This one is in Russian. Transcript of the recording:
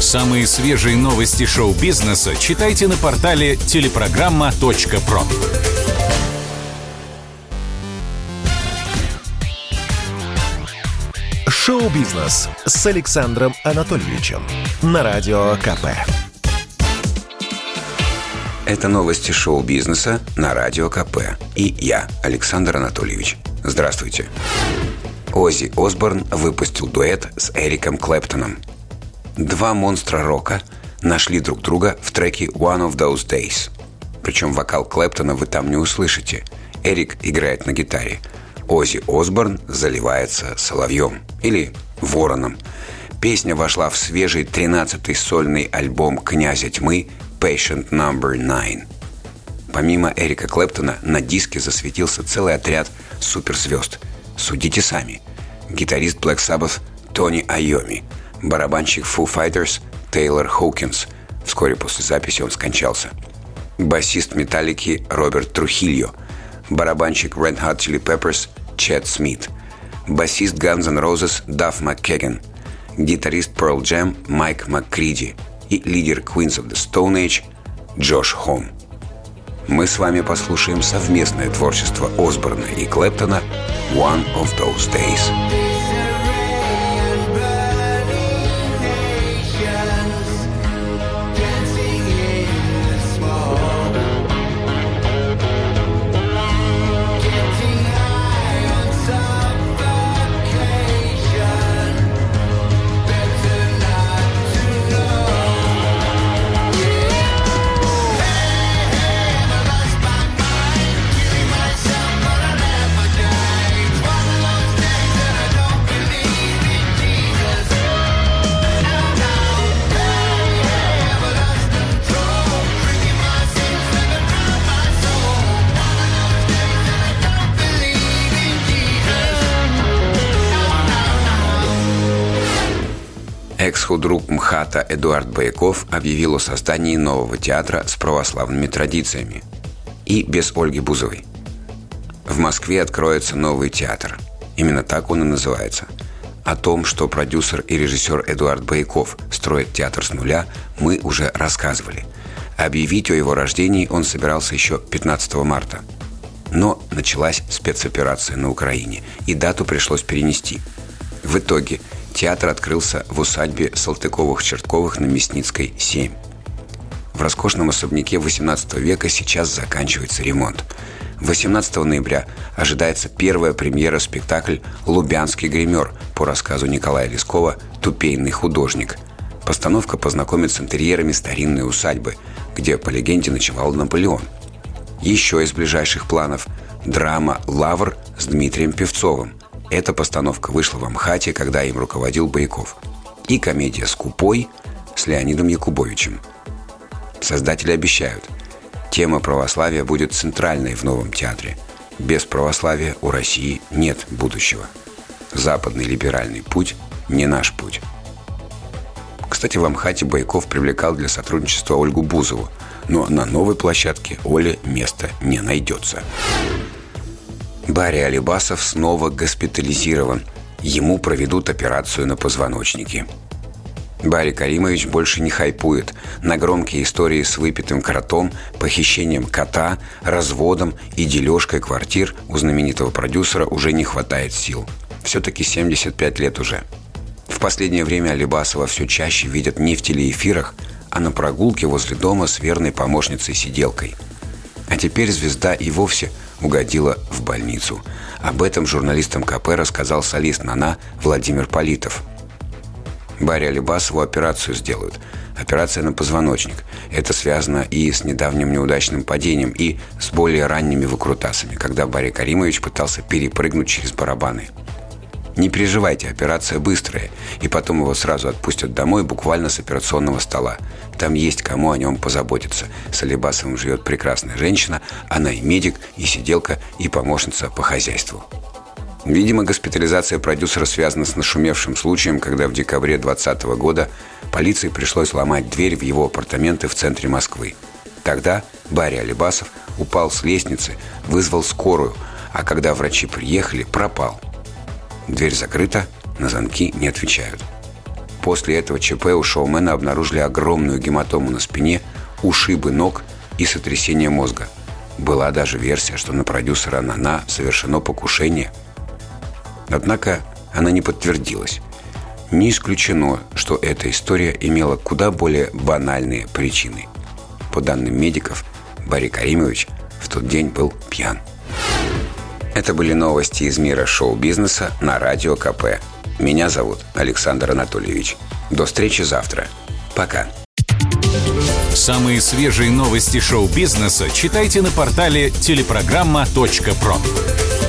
Самые свежие новости шоу-бизнеса читайте на портале телепрограмма.про. Шоу-бизнес с Александром Анатольевичем на Радио КП. Это новости шоу-бизнеса на Радио КП. И я, Александр Анатольевич. Здравствуйте. Оззи Осборн выпустил дуэт с Эриком Клэптоном. Два монстра рока нашли друг друга в треке «One of Those Days». Причем вокал Клэптона вы там не услышите. Эрик играет на гитаре. Оззи Осборн заливается соловьем или вороном. Песня вошла в свежий 13-й сольный альбом «Князя тьмы» Patient Number 9. Помимо Эрика Клэптона на диске засветился целый отряд суперзвезд. Судите сами. Гитарист Black Sabbath Тони Айоми, барабанщик Foo Fighters Тейлор Хоукинс. Вскоре после записи он скончался. Басист Металлики Роберт Трухильо, барабанщик Red Hot Chili Peppers Чет Смит, басист Guns N' Roses Дафф МакКеген, гитарист Pearl Jam Майк МакКриди и лидер Queens of the Stone Age Джош Хом. Мы с вами послушаем совместное творчество Осборна и Клэптона «One of Those Days». Экс-худрук МХАТа Эдуард Бояков объявил о создании нового театра с православными традициями. И без Ольги Бузовой. В Москве откроется новый театр. Именно так он и называется. О том, что продюсер и режиссер Эдуард Бояков строит театр с нуля, мы уже рассказывали. Объявить о его рождении он собирался еще 15 марта. Но началась спецоперация на Украине, и дату пришлось перенести. В итоге Театр открылся в усадьбе Салтыковых-Чертковых на Мясницкой, 7. В роскошном особняке 18 века сейчас заканчивается ремонт. 18 ноября ожидается первая премьера спектакль «Лубянский гример» по рассказу Николая Лескова «Тупейный художник». Постановка познакомит с интерьерами старинной усадьбы, где, по легенде, ночевал Наполеон. Еще из ближайших планов – драма «Лавр» с Дмитрием Певцовым – эта постановка вышла в Амхате, когда им руководил Бояков. И комедия «Скупой» с Леонидом Якубовичем. Создатели обещают, тема православия будет центральной в новом театре. Без православия у России нет будущего. Западный либеральный путь не наш путь. Кстати, в Амхате Байков привлекал для сотрудничества Ольгу Бузову, но на новой площадке Оле места не найдется. Барри Алибасов снова госпитализирован. Ему проведут операцию на позвоночнике. Барри Каримович больше не хайпует на громкие истории с выпитым кротом, похищением кота, разводом и дележкой квартир у знаменитого продюсера уже не хватает сил. Все-таки 75 лет уже. В последнее время Алибасова все чаще видят не в телеэфирах, а на прогулке возле дома с верной помощницей-сиделкой. А теперь звезда и вовсе – угодила в больницу. Об этом журналистам КП рассказал солист «Нана» Владимир Политов. Барри Алибасову операцию сделают. Операция на позвоночник. Это связано и с недавним неудачным падением, и с более ранними выкрутасами, когда Барри Каримович пытался перепрыгнуть через барабаны – не переживайте, операция быстрая, и потом его сразу отпустят домой буквально с операционного стола. Там есть кому о нем позаботиться. С Алибасовым живет прекрасная женщина, она и медик, и сиделка, и помощница по хозяйству. Видимо, госпитализация продюсера связана с нашумевшим случаем, когда в декабре 2020 года полиции пришлось ломать дверь в его апартаменты в центре Москвы. Тогда Барри Алибасов упал с лестницы, вызвал скорую, а когда врачи приехали, пропал – Дверь закрыта, на звонки не отвечают. После этого ЧП у шоумена обнаружили огромную гематому на спине, ушибы ног и сотрясение мозга. Была даже версия, что на продюсера Нана совершено покушение. Однако она не подтвердилась. Не исключено, что эта история имела куда более банальные причины. По данным медиков, Барри Каримович в тот день был пьян. Это были новости из мира шоу-бизнеса на Радио КП. Меня зовут Александр Анатольевич. До встречи завтра. Пока. Самые свежие новости шоу-бизнеса читайте на портале телепрограмма.про.